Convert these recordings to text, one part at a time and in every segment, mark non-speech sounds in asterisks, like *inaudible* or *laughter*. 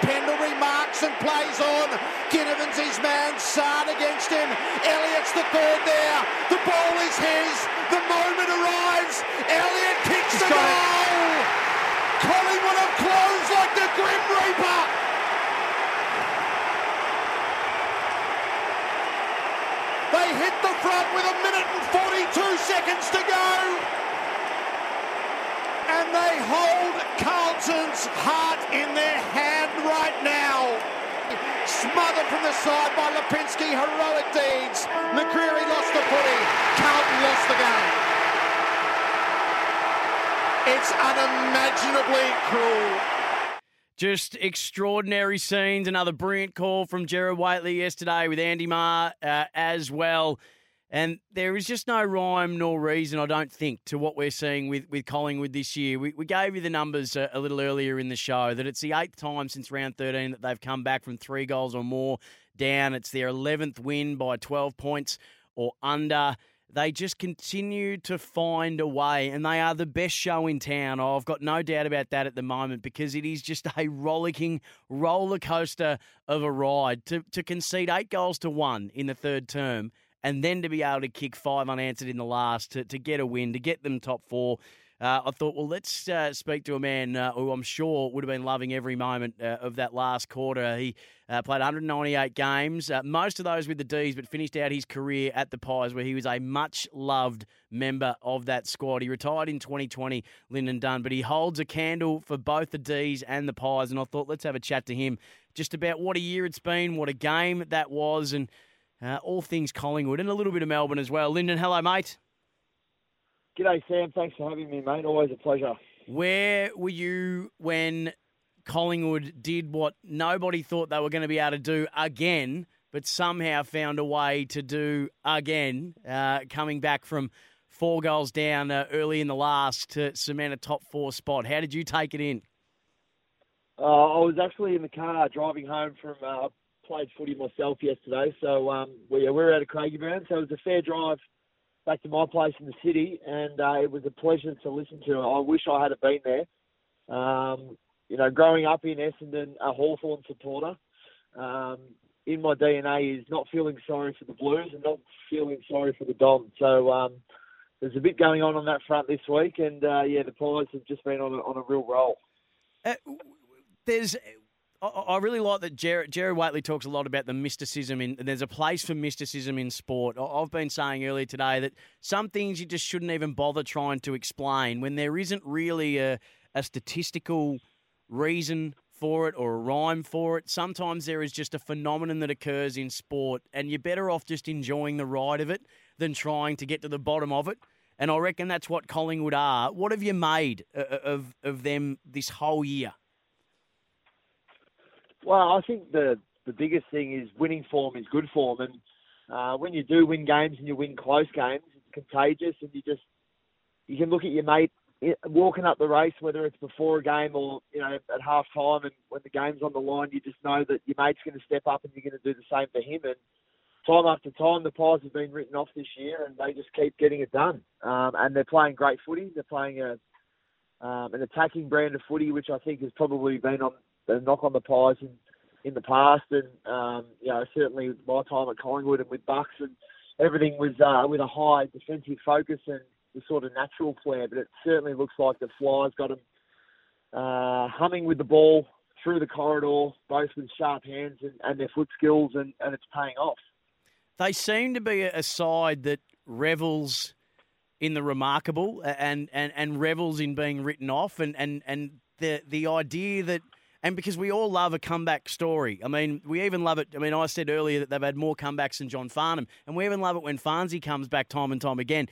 Pendle remarks and plays on. Ginnivan's his man. Sard against him. Elliott's the third there. The ball is his. The moment arrives. Elliott kicks the goal. Collingwood have closed like the Grim Reaper. They hit the front with a minute and 42 seconds to go. And they hold Carlton's heart in their hand right now. Smothered from the side by Lipinski, heroic deeds. McCreary lost the footy. Carlton lost the game. It's unimaginably cruel. Just extraordinary scenes. Another brilliant call from Gerard Whateley yesterday with Andy Maher uh, as well. And there is just no rhyme nor reason, I don't think, to what we're seeing with, with Collingwood this year. We, we gave you the numbers a, a little earlier in the show that it's the eighth time since round 13 that they've come back from three goals or more down. It's their 11th win by 12 points or under. They just continue to find a way, and they are the best show in town. Oh, I've got no doubt about that at the moment because it is just *laughs* a rollicking roller coaster of a ride. To, to concede eight goals to one in the third term and then to be able to kick five unanswered in the last to, to get a win, to get them top four. Uh, I thought, well, let's uh, speak to a man uh, who I'm sure would have been loving every moment uh, of that last quarter. He uh, played 198 games, uh, most of those with the D's, but finished out his career at the Pies, where he was a much loved member of that squad. He retired in 2020, Lyndon Dunn, but he holds a candle for both the D's and the Pies. And I thought, let's have a chat to him just about what a year it's been, what a game that was, and all things Collingwood and a little bit of Melbourne as well. Lyndon, hello, mate. G'day, Sam. Thanks for having me, mate. Always a pleasure. Where were you when Collingwood did what nobody thought they were going to be able to do again, but somehow found a way to do again, uh, coming back from four goals down uh, early in the last to cement a top four spot? How did you take it in? Uh, I was actually in the car driving home from uh, played footy myself yesterday, so um, we, we were out of Craigieburn, so it was a fair drive back to my place in the city, and uh, it was a pleasure to listen to. I wish I had been there. Um, you know, growing up in Essendon, a Hawthorn supporter, um, in my DNA is not feeling sorry for the Blues and not feeling sorry for the Dom. So um, there's a bit going on on that front this week, and uh, yeah, the Pies have just been on a, on a real roll. Uh, there's I really like that Gerard, Gerard Whateley talks a lot about the mysticism in. There's a place for mysticism in sport. I've been saying earlier today that some things you just shouldn't even bother trying to explain when there isn't really a, a statistical reason for it or a rhyme for it. Sometimes there is just a phenomenon that occurs in sport, and you're better off just enjoying the ride of it than trying to get to the bottom of it. And I reckon that's what Collingwood are. What have you made uh, uh, of of them this whole year? Well, I think the the biggest thing is winning form is good form, and uh, when you do win games and you win close games, it's contagious, and you just you can look at your mate walking up the race, whether it's before a game or you know at half time, and when the game's on the line, you just know that your mate's going to step up and you're going to do the same for him. And time after time, the Pies have been written off this year, and they just keep getting it done. Um, and they're playing great footy. They're playing a um, an attacking brand of footy, which I think has probably been on knock on the Pies in, in the past, and um, you know certainly my time at Collingwood and with Bucks and everything was uh, with a high defensive focus and the sort of natural flair. But it certainly looks like the Flyers got them uh, humming with the ball through the corridor, both with sharp hands and, and their foot skills, and, and it's paying off. They seem to be a side that revels in the remarkable and, and, and revels in being written off and, and, and the the idea that and because we all love a comeback story. I mean, we even love it. I mean, I said earlier that they've had more comebacks than John Farnham, and we even love it when Farnsey comes back time and time again.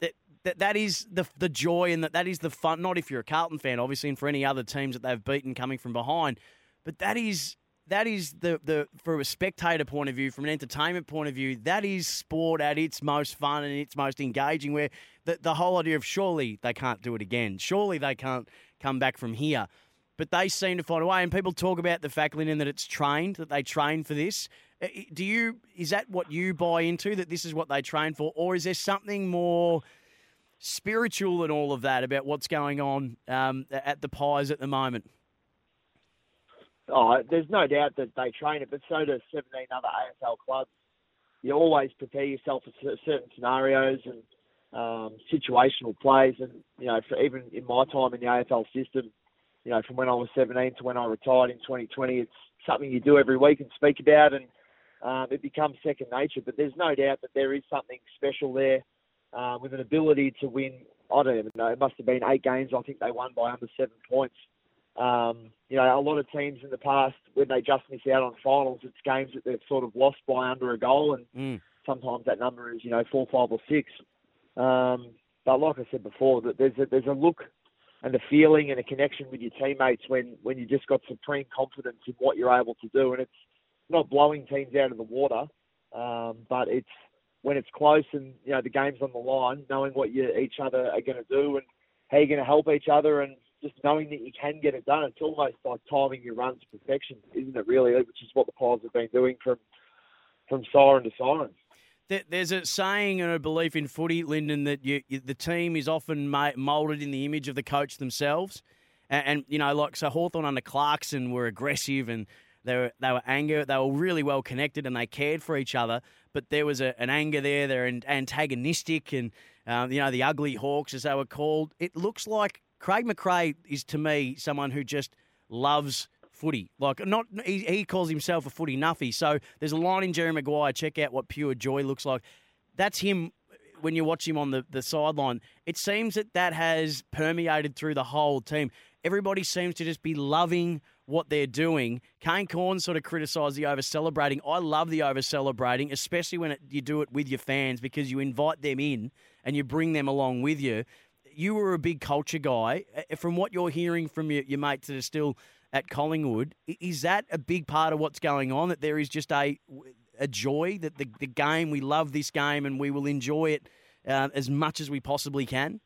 That that, that is the the joy and that that is the fun. Not if you're a Carlton fan, obviously, and for any other teams that they've beaten coming from behind, but that is that is the the from a spectator point of view, from an entertainment point of view, that is sport at its most fun and its most engaging. Where the the whole idea of surely they can't do it again, surely they can't come back from here, but they seem to find a way. And people talk about the fact, Lyndon, that it's trained, that they train for this. Uh, do you is that what you buy into that this is what they train for, or is there something more? Spiritual and all of that about what's going on um, at the Pies at the moment. Oh, there's no doubt that they train it, but so do 17 other AFL clubs. You always prepare yourself for certain scenarios and um, situational plays, and you know, for even in my time in the AFL system, you know, from when I was 17 to when I retired in 2020, it's something you do every week and speak about, and um, it becomes second nature. But there's no doubt that there is something special there uh, with an ability to win. I don't even know. It must have been eight games. I think they won by under seven points. Um, you know, a lot of teams in the past, when they just miss out on finals, it's games that they've sort of lost by under a goal, and mm. sometimes that number is, you know, four, five, or six. Um, but like I said before, that there's a, there's a look and a feeling and a connection with your teammates when when you just got supreme confidence in what you're able to do, and it's not blowing teams out of the water, um, but it's when it's close and you know the game's on the line, knowing what you each other are going to do and how you're going to help each other and just knowing that you can get it done. It's almost like timing your runs to perfection, isn't it? Really, which is what the Pies have been doing from from siren to siren. There's a saying and a belief in footy, Lyndon, that you, the team is often moulded in the image of the coach themselves. And, and, you know, like, so Hawthorn under Clarkson were aggressive and they were, they were anger. They were really well connected and they cared for each other. But there was a, an anger there. They're antagonistic and, uh, you know, the ugly Hawks, as they were called. It looks like Craig McRae is to me someone who just loves footy. Like not he, he calls himself a footy nuffy. So there's a line in Jerry Maguire. Check out what pure joy looks like. That's him when you watch him on the, the sideline. It seems that that has permeated through the whole team. Everybody seems to just be loving what they're doing. Kane Cornes sort of criticised the over celebrating. I love the over celebrating, especially when it, you do it with your fans because you invite them in and you bring them along with you you were a big culture guy. From what you're hearing from your, your mates that are still at Collingwood, is that a big part of what's going on? That there is just a a joy that the, the game, we love this game and we will enjoy it uh, as much as we possibly can?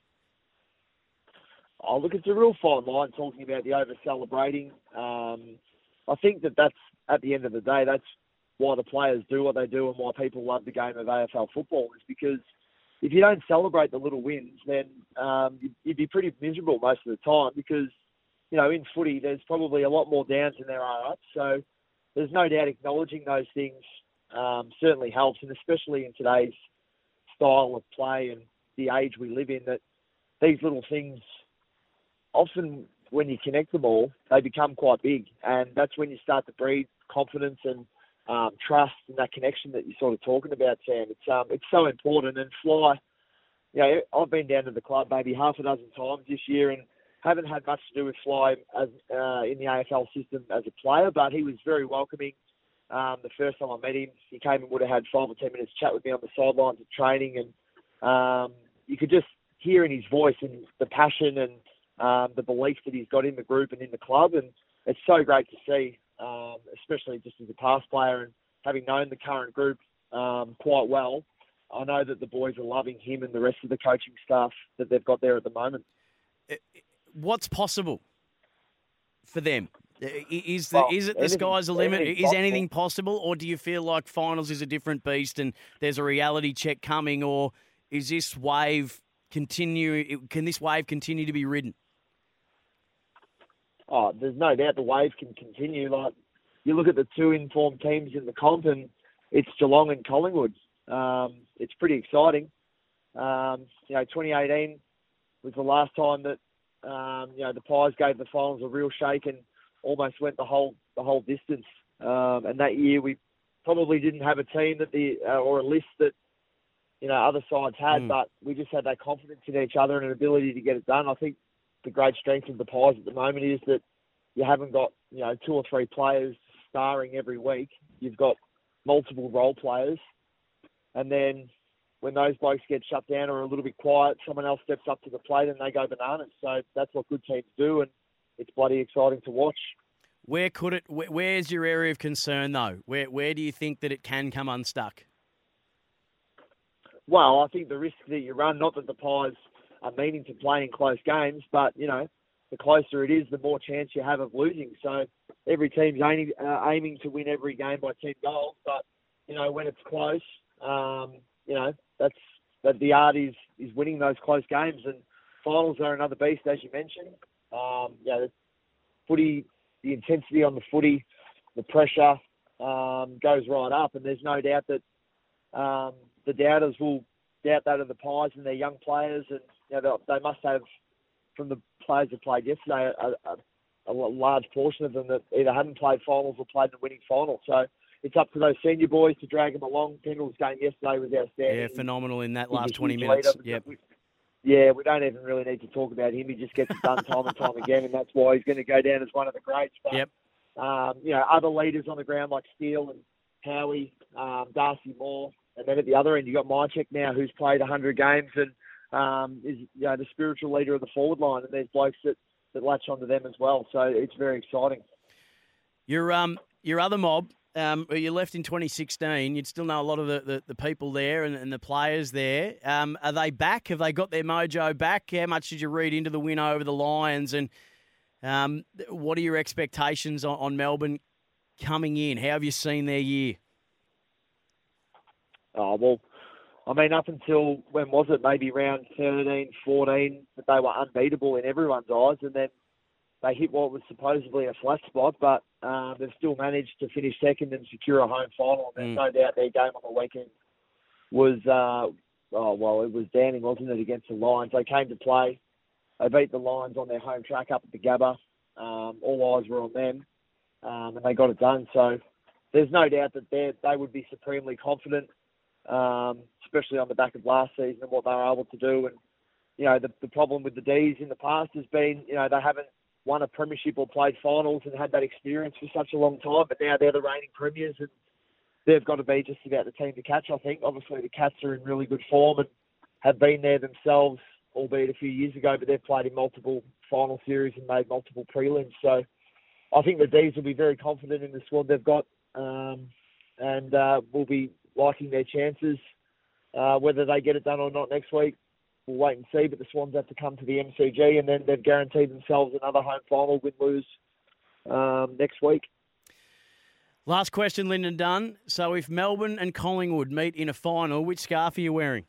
Oh, look, it's a real fine line talking about the over celebrating. Um, I think that that's, at the end of the day, that's why the players do what they do and why people love the game of AFL football is because – if you don't celebrate the little wins, then um, you'd, you'd be pretty miserable most of the time because, you know, in footy, there's probably a lot more downs than there are ups. So there's no doubt acknowledging those things um, certainly helps, and especially in today's style of play and the age we live in, that these little things often, when you connect them all, they become quite big, and that's when you start to breed confidence and um, trust and that connection that you're sort of talking about, Sam. It's um, it's so important. And Fly, you know, I've been down to the club maybe half a dozen times this year and haven't had much to do with Fly as uh, in the AFL system as a player, but he was very welcoming. Um, the first time I met him, he came and would have had five or ten minutes chat with me on the sidelines of training, and um, you could just hear in his voice and the passion and um, the belief that he's got in the group and in the club, and it's so great to see um, especially just as a past player and having known the current group um, quite well. I know that the boys are loving him and the rest of the coaching staff that they've got there at the moment. What's possible for them? Is the, well, is it the sky's the limit? Is possible. anything possible, or do you feel like finals is a different beast and there's a reality check coming, or is this wave continue? Can this wave continue to be ridden? oh, there's no doubt the wave can continue. Like you look at the two informed teams in the comp, and it's Geelong and Collingwood. Um, it's pretty exciting. Um, you know, 2018 was the last time that um, you know the Pies gave the finals a real shake and almost went the whole the whole distance. Um, and that year we probably didn't have a team that the uh, or a list that you know other sides had, mm. but we just had that confidence in each other and an ability to get it done. I think the great strength of the Pies at the moment is that you haven't got you know two or three players starring every week. You've got multiple role players, and then when those blokes get shut down or a little bit quiet, someone else steps up to the plate and they go bananas. So that's what good teams do, and it's bloody exciting to watch. Where could it? Where's your area of concern though? Where where do you think that it can come unstuck? Well, I think the risk that you run, not that the Pies are meaning to play in close games, but you know, the closer it is, the more chance you have of losing. So every team's aiming, uh, aiming to win every game by ten goals, but you know when it's close, um, you know that's that the art is is winning those close games, and finals are another beast, as you mentioned. Um, yeah, the footy, the intensity on the footy, the pressure um, goes right up, and there's no doubt that um, the doubters will doubt that of the Pies and their young players, and you know, they must have from the players that played yesterday a, a, a large portion of them that either hadn't played finals or played the winning final. So it's up to those senior boys to drag them along. Pendle's game yesterday was outstanding. Yeah, phenomenal in that last 20 minutes. Yep. Yeah, we don't even really need to talk about him. He just gets it done time and time again, and that's why he's going to go down as one of the greats. But, yep. Um, you know, other leaders on the ground like Steele and Howie, um, Darcy Moore, and then at the other end you've got Mihocek now, who's played 100 games and um, is you know the spiritual leader of the forward line, and there's blokes that, that latch onto them as well. So it's very exciting. Your um your other mob, um, you left in 2016. You'd still know a lot of the, the, the people there and, and, the players there. Um, are they back? Have they got their mojo back? How much did you read into the win over the Lions? And um, what are your expectations on, on Melbourne coming in? How have you seen their year? Oh well, I mean, up until when was it? Maybe round 13, 14, that they were unbeatable in everyone's eyes, and then they hit what was supposedly a flat spot, but uh, they've still managed to finish second and secure a home final. And there's mm. no doubt their game on the weekend was, uh, oh well, it was damning, wasn't it, against the Lions? They came to play. They beat the Lions on their home track up at the Gabba. Um, all eyes were on them, um, and they got it done. So there's no doubt that they they would be supremely confident um, especially on the back of last season and what they were able to do. And you know, the, the problem with the D's in the past has been, you know, they haven't won a premiership or played finals and had that experience for such a long time. But now they're the reigning premiers, and they've got to be just about the team to catch. I think. Obviously, the Cats are in really good form and have been there themselves, albeit a few years ago. But they've played in multiple final series and made multiple prelims. So I think the D's will be very confident in the squad they've got, um, and uh, will be liking their chances. Uh, whether they get it done or not next week, we'll wait and see. But the Swans have to come to the MCG, and then they've guaranteed themselves another home final win lose um, next week. Last question, Lyndon Dunn. So, if Melbourne and Collingwood meet in a final, which scarf are you wearing?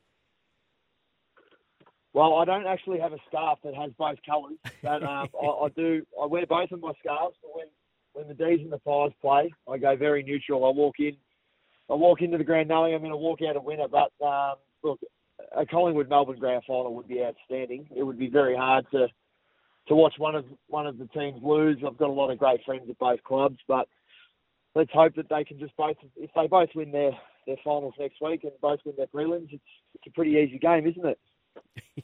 Well, I don't actually have a scarf that has both colours, but um, *laughs* I, I, do. I wear both of my scarves. But when when the D's and the Pies play, I go very neutral. I walk in I walk into the grand knowing I'm going to walk out a winner. But um, look, a Collingwood Melbourne grand final would be outstanding. It would be very hard to to watch one of one of the teams lose. I've got a lot of great friends at both clubs, but let's hope that they can just both if they both win their their finals next week and both win their prelims. It's it's a pretty easy game, isn't it?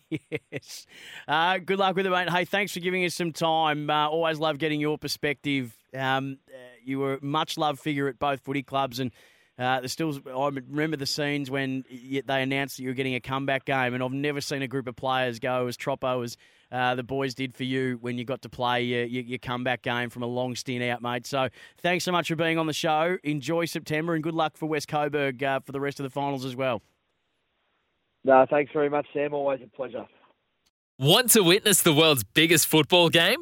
*laughs* yes. Uh, good luck with it, mate. Hey, thanks for giving us some time. Uh, always love getting your perspective. Um, uh, you were a much loved figure at both footy clubs and uh, there's still, I remember the scenes when they announced that you were getting a comeback game, and I've never seen a group of players go as troppo as uh, the boys did for you when you got to play your, your, your, comeback game from a long stint out, mate. So thanks so much for being on the show. Enjoy September, and good luck for West Coburg uh, for the rest of the finals as well. No, thanks very much, Sam. Always a pleasure. Want to witness the world's biggest football game?